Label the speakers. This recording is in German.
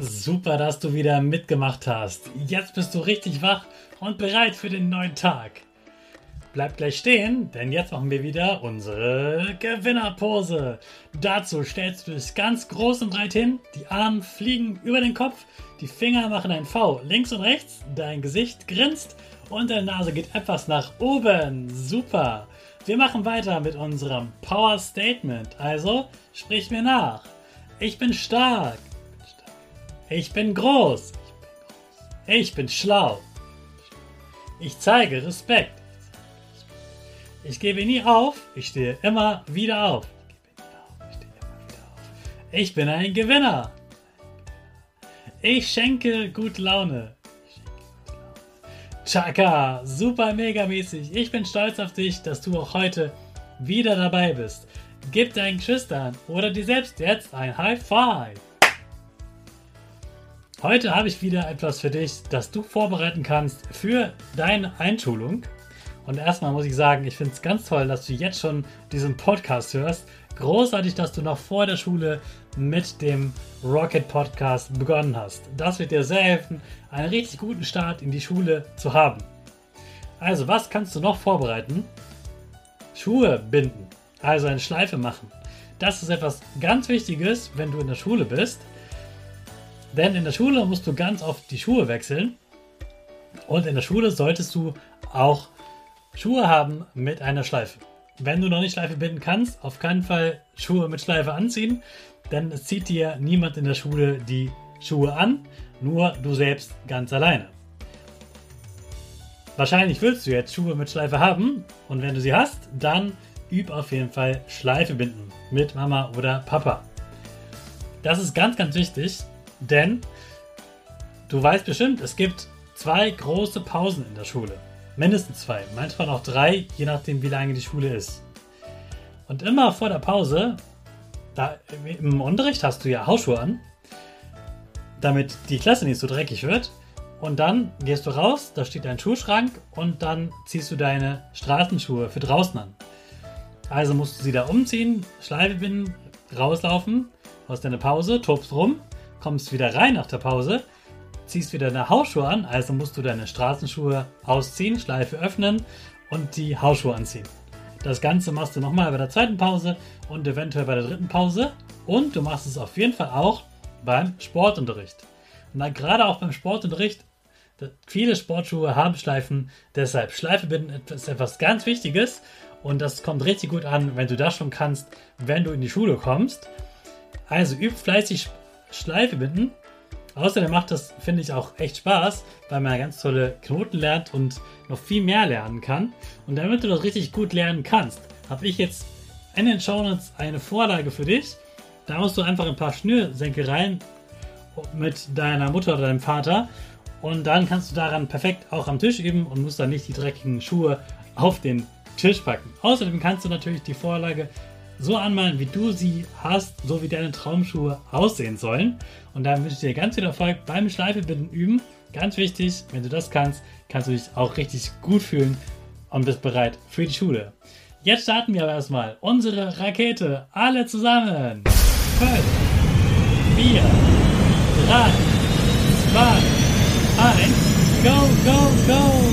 Speaker 1: Super, dass du wieder mitgemacht hast. Jetzt bist du richtig wach und bereit für den neuen Tag. Bleib gleich stehen, denn jetzt machen wir wieder unsere Gewinnerpose. Dazu stellst du dich ganz groß und breit hin, die Arme fliegen über den Kopf, die Finger machen ein V links und rechts, dein Gesicht grinst und deine Nase geht etwas nach oben. Super. Wir machen weiter mit unserem Power Statement. Also sprich mir nach. Ich bin stark. Ich bin groß. Ich bin schlau. Ich zeige Respekt. Ich gebe nie auf. Ich stehe immer wieder auf. Ich bin ein Gewinner. Ich schenke gut Laune. Chaka, super mega mäßig. Ich bin stolz auf dich, dass du auch heute wieder dabei bist. Gib deinen Geschwistern oder dir selbst jetzt ein High Five. Heute habe ich wieder etwas für dich, das du vorbereiten kannst für deine Einschulung. Und erstmal muss ich sagen, ich finde es ganz toll, dass du jetzt schon diesen Podcast hörst. Großartig, dass du noch vor der Schule mit dem Rocket Podcast begonnen hast. Das wird dir sehr helfen, einen richtig guten Start in die Schule zu haben. Also, was kannst du noch vorbereiten? Schuhe binden, also eine Schleife machen. Das ist etwas ganz Wichtiges, wenn du in der Schule bist. Denn in der Schule musst du ganz oft die Schuhe wechseln. Und in der Schule solltest du auch Schuhe haben mit einer Schleife. Wenn du noch nicht Schleife binden kannst, auf keinen Fall Schuhe mit Schleife anziehen, denn es zieht dir niemand in der Schule die Schuhe an, nur du selbst ganz alleine. Wahrscheinlich willst du jetzt Schuhe mit Schleife haben und wenn du sie hast, dann üb auf jeden Fall Schleife binden mit Mama oder Papa. Das ist ganz, ganz wichtig, denn du weißt bestimmt, es gibt zwei große Pausen in der Schule. Mindestens zwei, manchmal auch drei, je nachdem, wie lange die Schule ist. Und immer vor der Pause, da im Unterricht hast du ja Hausschuhe an, damit die Klasse nicht so dreckig wird. Und dann gehst du raus, da steht dein Schuhschrank und dann ziehst du deine Straßenschuhe für draußen an. Also musst du sie da umziehen, Schleife binden, rauslaufen, aus deiner Pause, tobst rum kommst wieder rein nach der Pause, ziehst wieder deine Hausschuhe an, also musst du deine Straßenschuhe ausziehen, Schleife öffnen und die Hausschuhe anziehen. Das Ganze machst du nochmal bei der zweiten Pause und eventuell bei der dritten Pause und du machst es auf jeden Fall auch beim Sportunterricht. Und dann gerade auch beim Sportunterricht, viele Sportschuhe haben Schleifen, deshalb Schleife binden ist etwas ganz Wichtiges und das kommt richtig gut an, wenn du das schon kannst, wenn du in die Schule kommst. Also üb fleißig Schleife binden. Außerdem macht das, finde ich, auch echt Spaß, weil man ganz tolle Knoten lernt und noch viel mehr lernen kann. Und damit du das richtig gut lernen kannst, habe ich jetzt in den Shownotes eine Vorlage für dich. Da musst du einfach ein paar Schnürsenkereien mit deiner Mutter oder deinem Vater und dann kannst du daran perfekt auch am Tisch üben und musst dann nicht die dreckigen Schuhe auf den Tisch packen. Außerdem kannst du natürlich die Vorlage so anmalen, wie du sie hast, so wie deine Traumschuhe aussehen sollen. Und dann wünsche ich dir ganz viel Erfolg beim Schleifebinden üben. Ganz wichtig, wenn du das kannst, kannst du dich auch richtig gut fühlen und bist bereit für die Schule. Jetzt starten wir aber erstmal unsere Rakete. Alle zusammen. 5, 4, 3, 2, 1, go, go, go!